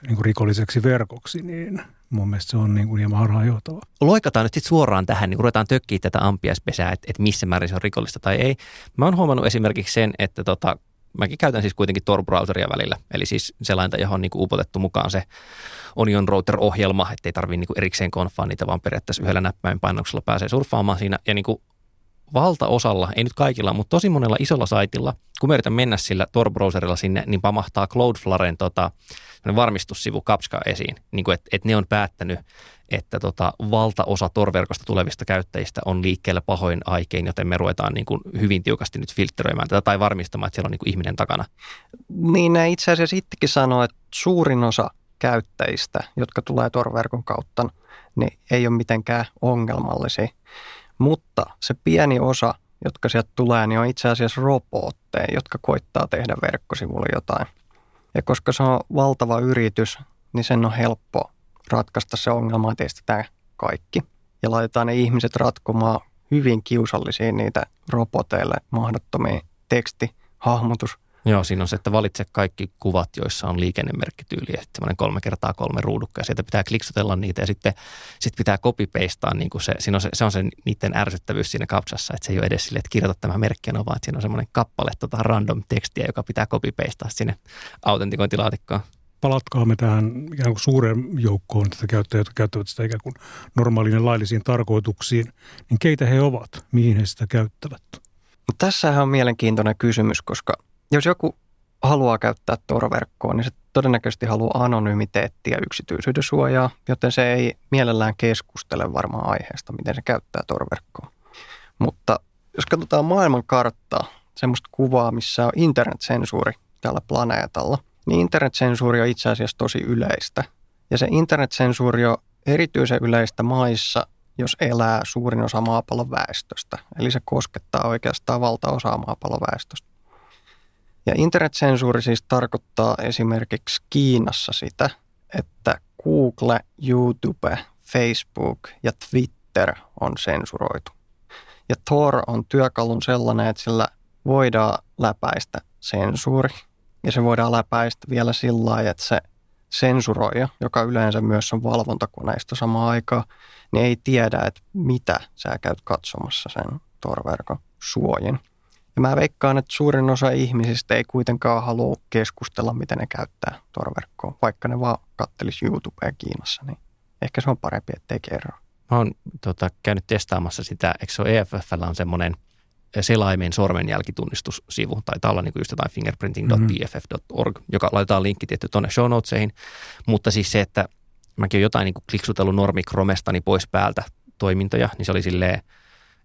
niin kuin rikolliseksi verkoksi, niin mun mielestä se on niin kuin hieman harhaanjohtava. loikataan nyt sitten suoraan tähän, niin ruvetaan tökkiä tätä ampiaispesää, että, että missä määrin se on rikollista tai ei. Mä oon huomannut esimerkiksi sen, että tota, mäkin käytän siis kuitenkin Tor-browseria välillä, eli siis selainta, johon on niin upotettu mukaan se Onion Router-ohjelma, ettei tarvitse niin erikseen konfaa niitä, vaan periaatteessa yhdellä näppäin painauksella pääsee surffaamaan siinä. Ja niin kuin valtaosalla, ei nyt kaikilla, mutta tosi monella isolla saitilla, kun mä yritän mennä sillä Tor-browserilla sinne, niin pamahtaa Cloudflaren tota, varmistussivu Kapska esiin, niin kuin, että, että ne on päättänyt, että tota, valtaosa Tor-verkosta tulevista käyttäjistä on liikkeellä pahoin aikein, joten me ruvetaan niin kuin hyvin tiukasti nyt filtteröimään tätä tai varmistamaan, että siellä on niin kuin ihminen takana. Niin ne itse asiassa itsekin sanoo, että suurin osa käyttäjistä, jotka tulee Tor-verkon kautta, niin ei ole mitenkään ongelmallisia. Mutta se pieni osa, jotka sieltä tulee, niin on itse asiassa robotteja, jotka koittaa tehdä verkkosivulle jotain. Ja koska se on valtava yritys, niin sen on helppo ratkaista se ongelma, että estetään kaikki. Ja laitetaan ne ihmiset ratkomaan hyvin kiusallisia niitä roboteille mahdottomia tekstihahmotus Joo, siinä on se, että valitse kaikki kuvat, joissa on liikennemerkkityyli ja sitten semmoinen kolme kertaa kolme ruudukka ja sieltä pitää kliksutella niitä ja sitten sit pitää copy-pastaa, niin kuin se, siinä on se, se, on se niiden ärsyttävyys siinä kapsassa, että se ei ole edes silleen, että kirjoita tämä merkki, vaan että siinä on semmoinen kappale tota random tekstiä, joka pitää copy-pastaa sinne autentikointilaatikkoon. Palatkaamme tähän ikään kuin suureen joukkoon tätä käyttäjää, jotka käyttävät sitä ikään kuin normaaliin ja laillisiin tarkoituksiin, niin keitä he ovat, mihin he sitä käyttävät? Tässähän on mielenkiintoinen kysymys, koska jos joku haluaa käyttää Tor-verkkoa, niin se todennäköisesti haluaa anonymiteettia ja yksityisyyden suojaa, joten se ei mielellään keskustele varmaan aiheesta, miten se käyttää Tor-verkkoa. Mutta jos katsotaan maailman karttaa, semmoista kuvaa, missä on internetsensuuri tällä planeetalla, niin internetsensuuri on itse asiassa tosi yleistä. Ja se internetsensuuri on erityisen yleistä maissa, jos elää suurin osa maapallon väestöstä. Eli se koskettaa oikeastaan valtaosaa maapallon väestöstä. Ja internetsensuuri siis tarkoittaa esimerkiksi Kiinassa sitä, että Google, YouTube, Facebook ja Twitter on sensuroitu. Ja Tor on työkalun sellainen, että sillä voidaan läpäistä sensuuri. Ja se voidaan läpäistä vielä sillä lailla, että se sensuroija, joka yleensä myös on valvontakoneisto samaan aikaan, niin ei tiedä, että mitä sä käyt katsomassa sen Tor-verkon suojin. Ja mä veikkaan, että suurin osa ihmisistä ei kuitenkaan halua keskustella, miten ne käyttää Tor-verkkoa, vaikka ne vaan kattelisi YouTubea Kiinassa, niin ehkä se on parempi, ettei kerro. Mä oon tota, käynyt testaamassa sitä, eikö se ole EFFllä on semmoinen selaimen sormenjälkitunnistussivu, tai olla niin just jotain fingerprinting.bff.org, joka laitetaan linkki tietty tuonne show notesihin, mutta siis se, että mäkin olen jotain niin kuin kliksutellut normikromestani pois päältä toimintoja, niin se oli silleen,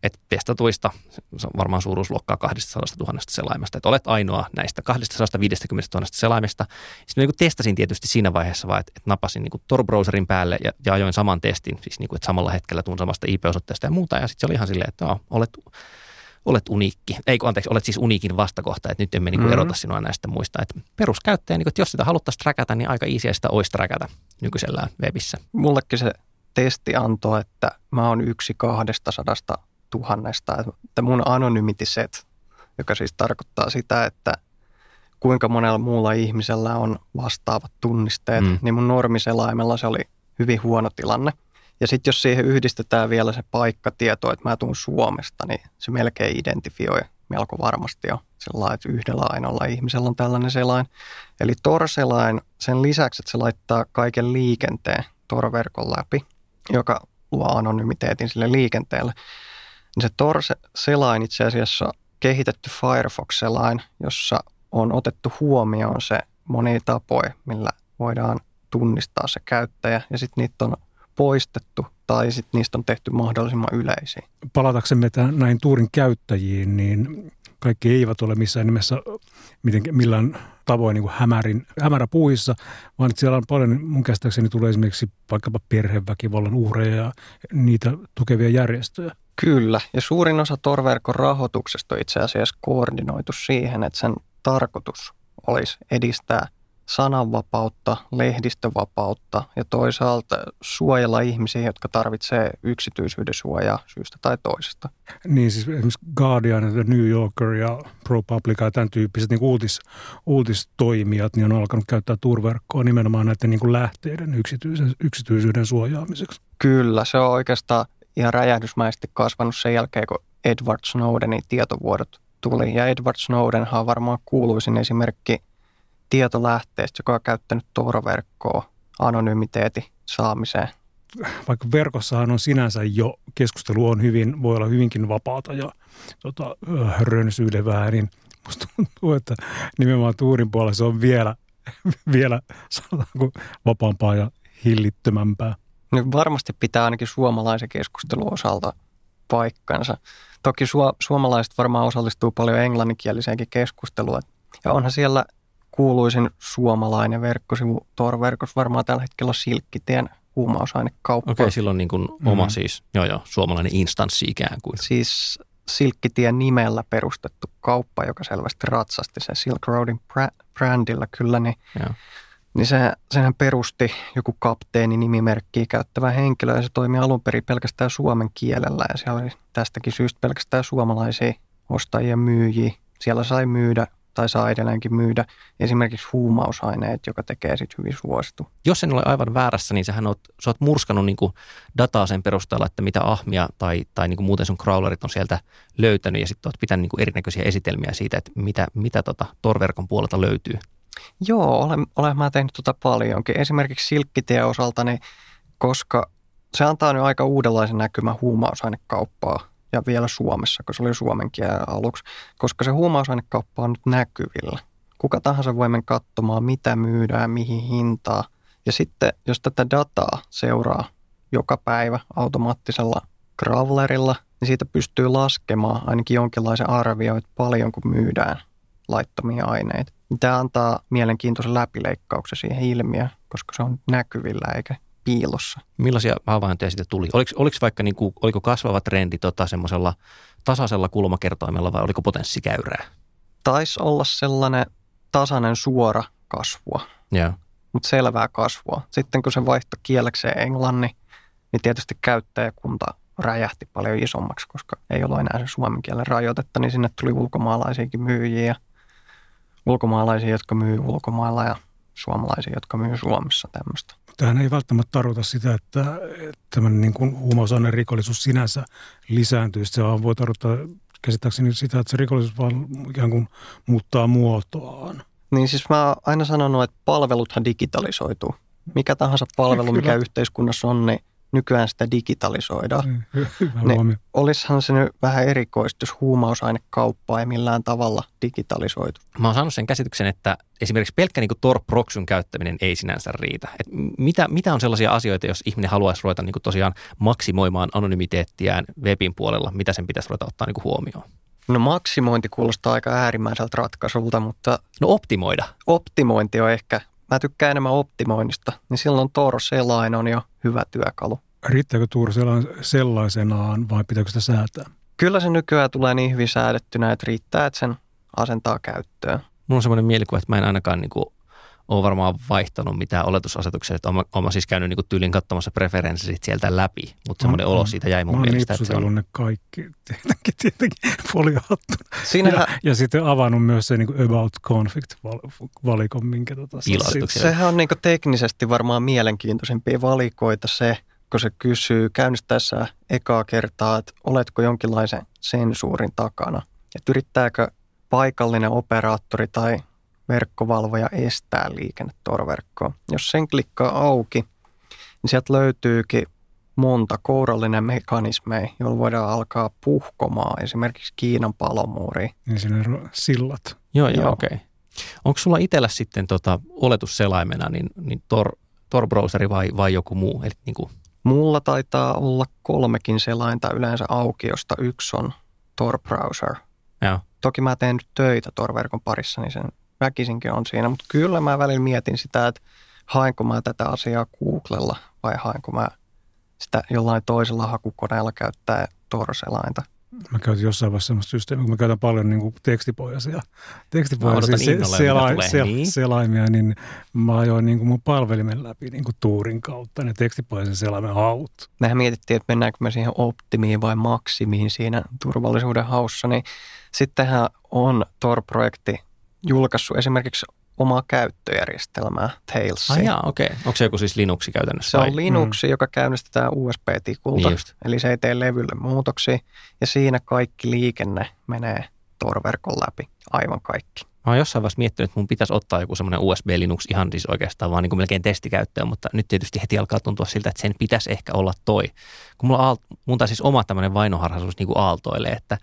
että testatuista, se on varmaan suuruusluokkaa 200 000 selaimesta, että olet ainoa näistä 250 000 selaimesta. Sitten mä niin testasin tietysti siinä vaiheessa vaan, että, että napasin niin Tor-browserin päälle ja, ja ajoin saman testin, siis niin kuin, että samalla hetkellä tuun samasta IP-osoitteesta ja muuta, ja sitten se oli ihan silleen, että no, olet, olet uniikki, ei kun anteeksi, olet siis uniikin vastakohta, että nyt emme niin kuin erota sinua näistä muista. Että peruskäyttäjä, niin kuin, että jos sitä haluttaisiin träkätä, niin aika easy sitä olisi träkätä nykyisellään webissä. Mullekin se testi antoi, että mä oon yksi kahdesta sadasta tuhannesta, että mun anonymity set, joka siis tarkoittaa sitä, että kuinka monella muulla ihmisellä on vastaavat tunnisteet, Mm. niin mun normiselaimella se oli hyvin huono tilanne. Ja sitten jos siihen yhdistetään vielä se paikkatieto, että mä tuun Suomesta, niin se melkein identifioi melko varmasti jo sillä että yhdellä ainoalla ihmisellä on tällainen selain. Eli Tor-selain sen lisäksi, että se laittaa kaiken liikenteen Tor-verkon läpi, joka luo anonymiteetin sille liikenteelle, niin se Tor-selain itse asiassa kehitetty Firefox-selain, jossa on otettu huomioon se monia tapoja, millä voidaan tunnistaa se käyttäjä ja sitten niitä on poistettu tai sitten niistä on tehty mahdollisimman yleisiä. Palataksemme tämän, näin tuurin käyttäjiin, niin kaikki eivät ole missään nimessä miten, millään tavoin niin hämärin, hämäräpuissa, vaan siellä on paljon, mun käsittääkseni tulee esimerkiksi vaikkapa perheväkivallan uhreja ja niitä tukevia järjestöjä. Kyllä, ja suurin osa Torverkon rahoituksesta on itse asiassa koordinoitu siihen, että sen tarkoitus olisi edistää sananvapautta, lehdistövapautta ja toisaalta suojella ihmisiä, jotka tarvitsee yksityisyyden suojaa syystä tai toisesta. Niin siis esimerkiksi Guardian ja The New Yorker ja ProPublica ja tämän tyyppiset niin uutis, uutistoimijat niin on alkanut käyttää turverkkoa nimenomaan näiden niin kuin lähteiden yksityisen, yksityisyyden suojaamiseksi. Kyllä, se on oikeastaan ihan räjähdysmäisesti kasvanut sen jälkeen, kun Edward Snowdenin tietovuodot tuli. Ja Edward Snowdenhan on varmaan kuuluisin esimerkki tietolähteestä, joka on käyttänyt Tor-verkkoa anonymiteetin saamiseen. Vaikka verkossahan on sinänsä jo keskustelu on hyvin, voi olla hyvinkin vapaata ja tota, rönsyyden vähän, niin musta tuntuu, että nimenomaan tuurin puolella se on vielä, *laughs* vielä sanotaanko vapaampaa ja hillittömämpää. Nyt varmasti pitää ainakin suomalaisen keskustelun osalta paikkansa. Toki su- suomalaiset varmaan osallistuu paljon englanninkieliseenkin keskusteluun. Ja onhan siellä kuuluisin suomalainen verkkosivu Tor-verkossa varmaan tällä hetkellä Silkkitien huumausainekauppa. Okei, okay, silloin niin kuin Mm-hmm. oma siis, joo joo, suomalainen instanssi ikään kuin. Siis Silkkitien nimellä perustettu kauppa, joka selvästi ratsasti sen Silk Roadin brändillä kyllä, niin, Joo. Niin se, senhän perusti joku kapteeni nimimerkkiä käyttävä henkilö ja se toimi alun perin pelkästään suomen kielellä ja siellä oli tästäkin syystä pelkästään suomalaisia ostajia myyjiä. Siellä sai myydä tai saa edelleenkin myydä esimerkiksi huumausaineet, joka tekee sitten hyvin suositu. Jos en ole aivan väärässä, niin sähän oot, sä oot murskannut niin kuin dataa sen perusteella, että mitä ahmia tai, tai niin kuin muuten sun crawlerit on sieltä löytänyt ja sitten oot pitänyt niin kuin erinäköisiä esitelmiä siitä, että mitä, mitä tota Tor-verkon puolelta löytyy. Joo, olen, olen mä tehnyt tota paljonkin. Esimerkiksi Silkkitien osalta, niin koska se antaa nyt aika uudenlaisen näkymän huumausainekauppaa ja vielä Suomessa, kun se oli suomen kielen aluksi, koska se huumausainekauppa on nyt näkyvillä. Kuka tahansa voi mennä katsomaan, mitä myydään, mihin hintaa. Ja sitten, jos tätä dataa seuraa joka päivä automaattisella crawlerilla, niin siitä pystyy laskemaan ainakin jonkinlaisen arvio, että paljonko myydään laittomia aineita. Tämä antaa mielenkiintoisen läpileikkauksen siihen ilmiöön, koska se on näkyvillä eikä piilossa. Millaisia havaintoja siitä tuli? Oliko, oliko vaikka niin kuin, oliko kasvava trendi tota, semmoisella tasaisella kulmakertoimella vai oliko potenssikäyrää? Taisi olla sellainen tasainen suora kasvua, Joo. mutta selvää kasvua. Sitten kun se vaihtoi kielekseen englanni, niin tietysti käyttäjäkunta räjähti paljon isommaksi, koska ei ollut enää se suomen kielen rajoitetta, niin sinne tuli ulkomaalaisiakin myyjiä ulkomaalaisia, jotka myy ulkomailla ja suomalaisia, jotka myy Suomessa tämmöistä. Tähän ei välttämättä tarkoita sitä, että että tämmöinen niin kuin rikollisuus sinänsä lisääntyy. Se vaan voi tarkoittaa käsittääkseni sitä, että se rikollisuus vaan ikään kuin muuttaa muotoaan. Niin siis mä oon aina sanonut, että palveluthan digitalisoituu. Mikä tahansa palvelu, mikä Kyllä. yhteiskunnassa on, niin nykyään sitä digitalisoidaan. Hyvä Ne- huomio. Olishan se nyt vähän erikoista, jos huumausainekauppaa ei millään tavalla digitalisoitu. Mä oon saanut sen käsityksen, että esimerkiksi pelkkä niin Tor-proxyn käyttäminen ei sinänsä riitä. Et mitä, mitä on sellaisia asioita, jos ihminen haluaisi ruveta niin tosiaan maksimoimaan anonymiteettiään webin puolella, mitä sen pitäisi ruveta ottaa niin huomioon? No maksimointi kuulostaa aika äärimmäiseltä ratkaisulta, mutta No optimoida. optimointi on ehkä, mä tykkään enemmän optimoinnista, niin silloin Tor-selain on jo hyvä työkalu. Riittääkö sella- sellaisenaan vai pitääkö sitä säätää? Kyllä se nykyään tulee niin hyvin säädettynä, että riittää, että sen asentaa käyttöön. Mulla on semmoinen mielikuva, että mä en ainakaan niin kuin ole varmaan vaihtanut mitään oletusasetuksia. Että olen, olen siis käynyt niin tyylin katsomassa preferenssit sieltä läpi, mutta semmoinen olo siitä jäi mun mä mielestä. Että se on... ne kaikki, tietenkin, tietenkin foliohattuna. Siinähän... Ja, ja, sitten avannut myös se niin about conflict-valikon, minkä tota, Sehän on niin teknisesti varmaan mielenkiintoisimpia valikoita se, kun se kysyy käynnistäessä ekaa kertaa, että oletko jonkinlaisen sensuurin takana. Että yrittääkö paikallinen operaattori tai verkkovalvoja estää liikenne torverkkoon. Jos sen klikkaa auki, niin sieltä löytyykin monta kourallinen mekanismeja, joilla voidaan alkaa puhkomaan esimerkiksi Kiinan palomuuri. Niin siinä on sillat. Joo, joo, joo. okei. Okay. Onko sulla itsellä sitten tota, oletusselaimena niin, niin Tor, Tor-browseri vai, vai joku muu? Eli niin kuin... Mulla taitaa olla kolmekin selainta yleensä auki, josta yksi on Tor-browser. Joo. Toki mä teen nyt töitä Tor-verkon parissa, niin sen väkisinkin on siinä. Mutta kyllä mä välillä mietin sitä, että haenko mä tätä asiaa Googlella vai haenko mä sitä jollain toisella hakukoneella käyttää torselainta. Mä käytin jossain vaiheessa sellaista systeemiä, kun mä käytän paljon niin kuin tekstipohjaisia, tekstipohjaisia se, sela, se, niin. selaimia, niin mä ajoin niin kuin mun palvelimen läpi niin kuin tuurin kautta ne tekstipohjaisen selaimen haut. Mehän mietittiin, että mennäänkö me siihen optimiin vai maksimiin siinä turvallisuuden haussa, niin sittenhän on Tor-projekti julkaissut esimerkiksi omaa käyttöjärjestelmää, Tails. Ah jaa, okei. Okay. Onko se joku siis Linuxi käytännössä? Se on Linuxi, mm. joka käynnistetään USB-tikulta. Niin Eli se ei tee levylle muutoksia. Ja siinä kaikki liikenne menee Tor-verkon läpi. Aivan kaikki. Mä oon jossain vaiheessa miettinyt, että mun pitäisi ottaa joku semmoinen USB Linux ihan siis oikeastaan vaan niin kuin melkein testikäyttöön, mutta nyt tietysti heti alkaa tuntua siltä, että sen pitäisi ehkä olla toi. Kun mulla aalt, mun taas siis oma tämmöinen vainoharhaisuus niin kuin aaltoilee, että,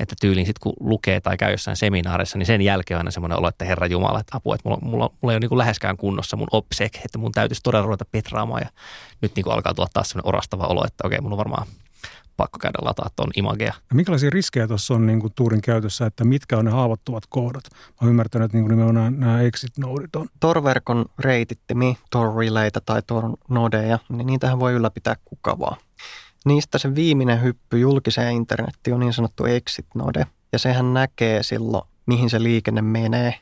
että tyyliin sitten kun lukee tai käy jossain seminaarissa, niin sen jälkeen on aina semmoinen olo, että Herra Jumala, että apua, että mulla, mulla, mulla ei ole niin kuin läheskään kunnossa mun OPSEC, että mun täytyisi todella ruveta petraamaan ja nyt niin kuin alkaa tulla taas semmoinen orastava olo, että okei, mulla on varmaan pakko käydä lataa tuon imagea. Ja minkälaisia riskejä tuossa on niin kuin tuurin käytössä, että mitkä on ne haavoittuvat kohdat? Mä oon ymmärtänyt, että niin kuin nimenomaan nämä exit-nodit on. Tor-verkon reitittimi, Tor-relaytä tai Tor-nodeja, niin niitähän voi ylläpitää kuka vaan. Niistä se viimeinen hyppy julkiseen internettiin on niin sanottu exit-node, ja sehän näkee silloin, mihin se liikenne menee.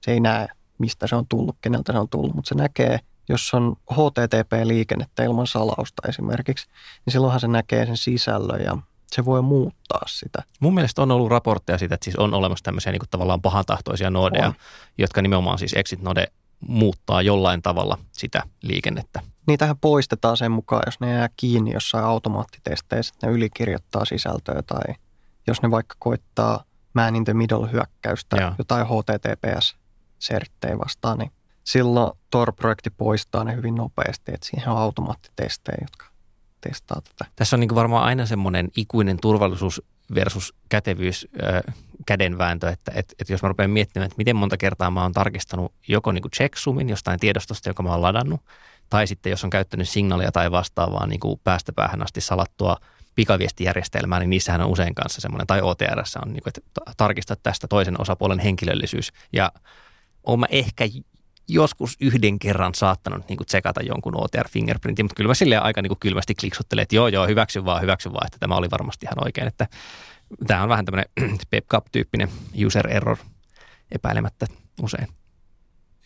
Se ei näe, mistä se on tullut, keneltä se on tullut, mutta se näkee – jos on HTTP-liikennettä ilman salausta esimerkiksi, niin silloinhan se näkee sen sisällön ja se voi muuttaa sitä. Mun mielestä on ollut raportteja siitä, että siis on olemassa tämmöisiä niin kuin tavallaan pahantahtoisia nodeja, on. jotka nimenomaan siis exit-node muuttaa jollain tavalla sitä liikennettä. Niitähän poistetaan sen mukaan, jos ne jää kiinni jossain automaattitesteissä, että ne ylikirjoittaa sisältöä tai jos ne vaikka koittaa man in the middle hyökkäystä, Joo. jotain HTTPS-serttejä vastaan, niin silloin Tor-projekti poistaa ne hyvin nopeasti, että siihen on automaattitestejä, jotka testaa tätä. Tässä on niin varmaan aina semmoinen ikuinen turvallisuus versus kätevyys äh, kädenvääntö, että et, et jos mä rupean miettimään, että miten monta kertaa mä oon tarkistanut joko niin kuin checksumin jostain tiedostosta, joka mä oon ladannut, tai sitten jos on käyttänyt signaalia tai vastaavaa niin kuin päästä päähän asti salattua pikaviestijärjestelmää, niin niissähän on usein kanssa semmoinen, tai OTRS on, niin kuin, että tarkistat tästä toisen osapuolen henkilöllisyys. Ja oon mä ehkä joskus yhden kerran saattanut niin kuin tsekata jonkun OTR-fingerprintin, mutta kyllä mä silleen aika niin kuin kylmästi kliksuttelen, että joo, joo, hyväksy vaan, hyväksy vaan, että tämä oli varmasti ihan oikein. Että tämä on vähän tämmöinen *clears throat* PepCap-tyyppinen user error epäilemättä usein.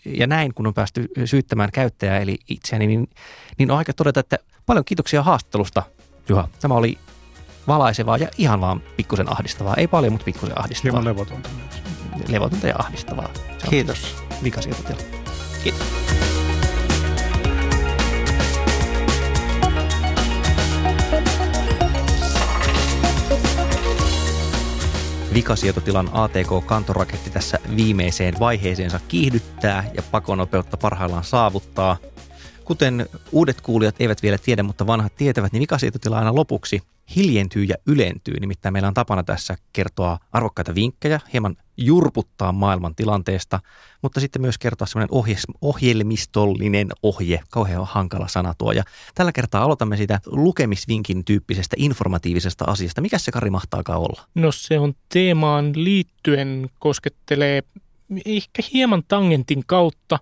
Ja näin, kun on päästy syyttämään käyttäjää, eli itseäni, niin, niin on aika todeta, että paljon kiitoksia haastattelusta, Juha. Tämä oli valaisevaa ja ihan vaan pikkusen ahdistavaa. Ei paljon, mutta pikkusen ahdistavaa. Hieman levotonta myös. Levotonta ja ahdistavaa. Kiitos. Vikasietotila. Kiitos. Vikasietotilan ATK-kantoraketti tässä viimeiseen vaiheeseensa kiihdyttää ja pakonopeutta parhaillaan saavuttaa. Kuten uudet kuulijat eivät vielä tiedä, mutta vanhat tietävät, niin vikasietotila aina lopuksi hiljentyy ja ylentyy. Nimittäin meillä on tapana tässä kertoa arvokkaita vinkkejä, hieman jurputtaa maailman tilanteesta, mutta sitten myös kertoa semmoinen ohje, ohjelmistollinen ohje, kauhean hankala sana tuo. Ja tällä kertaa aloitamme sitä lukemisvinkin tyyppisestä informatiivisesta asiasta. Mikä se Kari mahtaakaan olla? No se on teemaan liittyen koskettelee ehkä hieman tangentin kautta,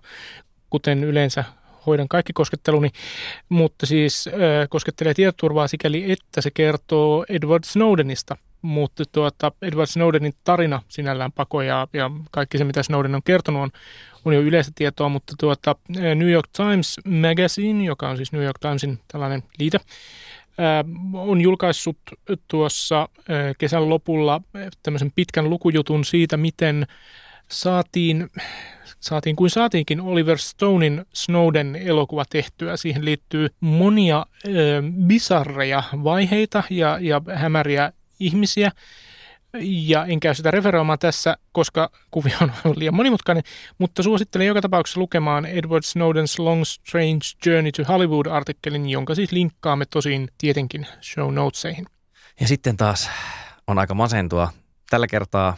kuten yleensä hoidan kaikki kosketteluni, mutta siis äh, koskettelee tietoturvaa sikäli, että se kertoo Edward Snowdenista. Mutta tuota, Edward Snowdenin tarina sinällään pako ja, ja kaikki se, mitä Snowden on kertonut, on, on jo yleistä tietoa, mutta tuota, New York Times Magazine, joka on siis New York Timesin tällainen liite, on julkaissut tuossa kesän lopulla tämmöisen pitkän lukujutun siitä, miten saatiin, saatiin kuin saatiinkin Oliver Stonein Snowden elokuva tehtyä. Siihen liittyy monia ö, bizarreja vaiheita ja, ja hämäriä ihmisiä. Ja en käy sitä referoimaan tässä, koska kuvio on liian monimutkainen, mutta suosittelen joka tapauksessa lukemaan Edward Snowden's Long Strange Journey to Hollywood-artikkelin, jonka siis linkkaamme tosin tietenkin show notesihin. Ja sitten taas on aika masentua. Tällä kertaa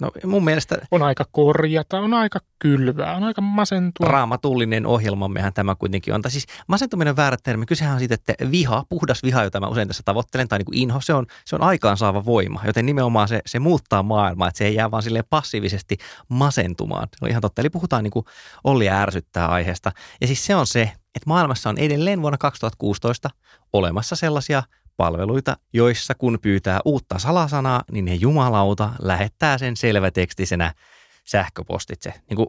No mun mielestä... On aika korjata, on aika kylvää, on aika masentua. Raamatullinen ohjelmammehan tämä kuitenkin on. Tai siis masentuminen on väärä termi. Kysehän on siitä, että viha, puhdas viha, jota mä usein tässä tavoittelen, tai niin kuin inho, se on, se on aikaansaava voima. Joten nimenomaan se, se muuttaa maailmaa, että se ei jää vaan silleen passiivisesti masentumaan. Se on ihan totta. Eli puhutaan niin kuin Olli ärsyttää aiheesta. Ja siis se on se, että maailmassa on edelleen vuonna 2016 olemassa sellaisia palveluita, joissa kun pyytää uutta salasanaa, niin ne jumalauta lähettää sen selvätekstisenä sähköpostitse. Niin kuin,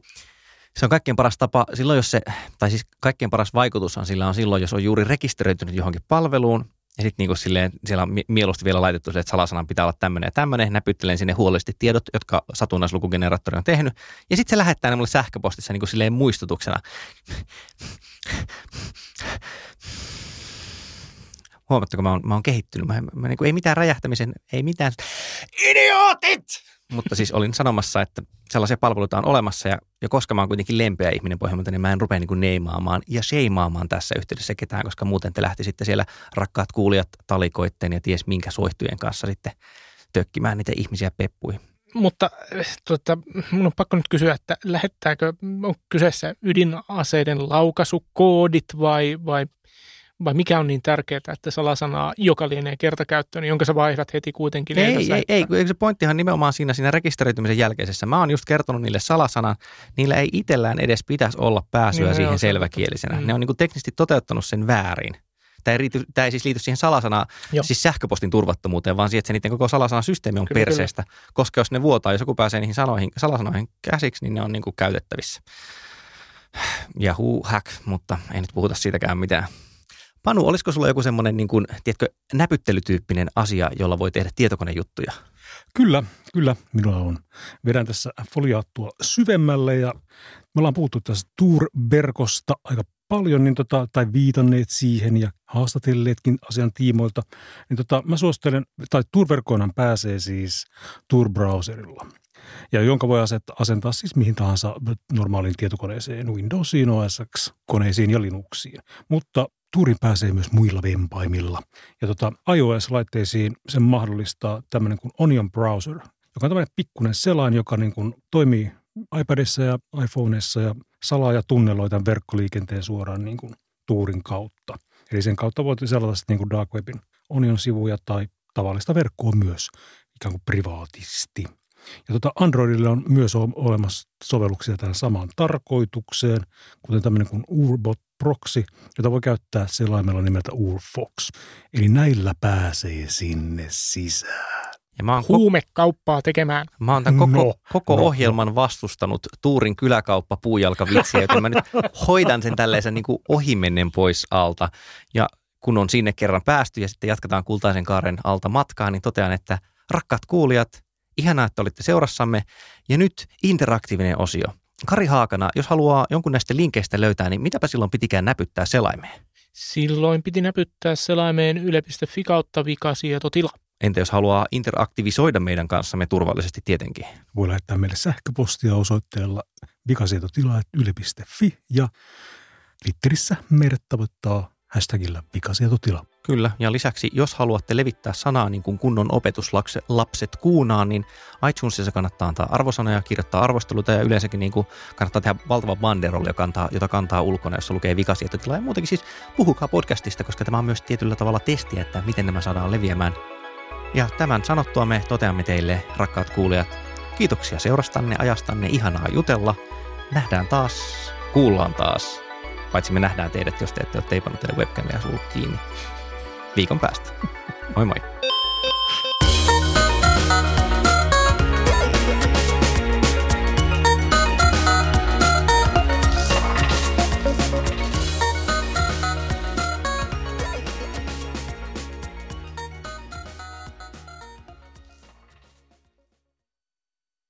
se on kaikkein paras tapa silloin, jos se, tai siis kaikkein paras vaikutushan sillä on silloin, jos on juuri rekisteröitynyt johonkin palveluun, ja sitten niin silleen, siellä on mieluusti vielä laitettu se, että salasanan pitää olla tämmöinen ja tämmöinen. Näpyttelen sinne huolellisesti tiedot, jotka satunnaislukugeneraattori on tehnyt. Ja sitten se lähettää ne mulle sähköpostissa niin kuin silleen muistutuksena. Huomatteko, mä oon, mä oon kehittynyt. Mä, mä, niin kuin, ei mitään räjähtämisen, ei mitään. Idiootit! Mutta siis olin sanomassa, että sellaisia palveluita on olemassa ja, ja koska mä oon kuitenkin lempeä ihminen pohjelmalta, niin mä en rupea niin kuin neimaamaan ja sheimaamaan tässä yhteydessä ketään, koska muuten te lähti sitten siellä rakkaat kuulijat talikoitteen ja ties minkä soihtujen kanssa sitten tökkimään niitä ihmisiä peppuihin. Mutta tuota, mun on pakko nyt kysyä, että lähettääkö, on kyseessä ydinaseiden laukaisukoodit vai, vai vai mikä on niin tärkeää, että salasanaa, joka lienee kertakäyttöön, jonka sä vaihdat heti kuitenkin? Ei, ei, ei, ei, se pointtihan nimenomaan siinä, siinä rekisteröitymisen jälkeisessä. Mä oon just kertonut niille salasanan, niillä ei itsellään edes pitäisi olla pääsyä niin, siihen selväkielisenä. Mm. Ne on niin kuin teknisesti toteuttanut sen väärin. Tämä ei, riity, tämä ei siis liity siihen salasanaan, Joo. siis sähköpostin turvattomuuteen, vaan siihen, että se niiden koko salasanasysteemi on kyllä, perseestä. Kyllä. Koska jos ne vuotaa, jos joku pääsee niihin sanoihin, salasanoihin käsiksi, niin ne on niin kuin käytettävissä. *sighs* Yahoo hack, mutta ei nyt puhuta siitäkään mitään. Panu, olisiko sulla joku semmoinen niin kuin, tiedätkö, näpyttelytyyppinen asia, jolla voi tehdä tietokonejuttuja? Kyllä, kyllä, minulla on. Vedän tässä foliaattua syvemmälle ja me ollaan puhuttu tästä Tour-verkosta aika paljon, niin tota, tai viitanneet siihen ja haastatelleetkin asian tiimoilta, niin tota, mä suosittelen, tai Tour-verkkoonhan pääsee siis Tour-browserilla ja jonka voi asettaa, asentaa siis mihin tahansa normaaliin tietokoneeseen, Windowsiin, OS koneisiin ja Linuxiin. Mutta Tuurin pääsee myös muilla vempaimilla. Ja tota, iOS-laitteisiin sen mahdollistaa tämmöinen kuin Onion Browser, joka on tämmöinen pikkuinen selain, joka niin kuin toimii iPadissa ja iPhoneissa ja salaa ja tunneloi tämän verkkoliikenteen suoraan niin kuin Tuurin kautta. Eli sen kautta voit selata sitten niin kuin Dark Webin Onion-sivuja tai tavallista verkkoa myös ikään kuin privaatisti. Ja tota Androidille on myös olemassa sovelluksia tähän samaan tarkoitukseen, kuten tämmöinen kuin Urbot Proxy, jota voi käyttää selaimella nimeltä Urfox. Eli näillä pääsee sinne sisään. Ja mä oon Huumekauppaa tekemään. Mä oon tämän koko, no, koko no, ohjelman no. vastustanut Tuurin kyläkauppa puujalkavitsiä, joten mä nyt hoidan sen tällaisen niin kuin ohimennen pois alta. Ja kun on sinne kerran päästy ja sitten jatketaan kultaisen kaaren alta matkaa, niin totean, että rakkaat kuulijat, Ihanaa, että olitte seurassamme. Ja nyt interaktiivinen osio. Kari Haakana, jos haluaa jonkun näistä linkeistä löytää, niin mitäpä silloin pitikään näpyttää selaimeen? Silloin piti näpyttää selaimeen yle.fi kautta vikasietotila. Entä jos haluaa interaktivisoida meidän kanssamme turvallisesti tietenkin? Voi lähettää meille sähköpostia osoitteella vikasietotila.yle.fi ja Twitterissä meidät tavoittaa hashtagillä vikasietotila. Kyllä, ja lisäksi jos haluatte levittää sanaa niin kuin kunnon opetuslapset kuunaan, niin iTunesissa kannattaa antaa arvosanoja, kirjoittaa arvosteluita ja yleensäkin niin kuin kannattaa tehdä valtava banderolli, jota kantaa, jota kantaa ulkona, jossa lukee vikasietotila. Ja muutenkin siis puhukaa podcastista, koska tämä on myös tietyllä tavalla testiä, että miten nämä saadaan leviämään. Ja tämän sanottua me toteamme teille, rakkaat kuulijat, kiitoksia seurastanne, ajastanne, ihanaa jutella. Nähdään taas, kuullaan taas. Paitsi me nähdään teidät, jos te ette ole teipannut teille webcamia kiinni viikon päästä. Moi moi!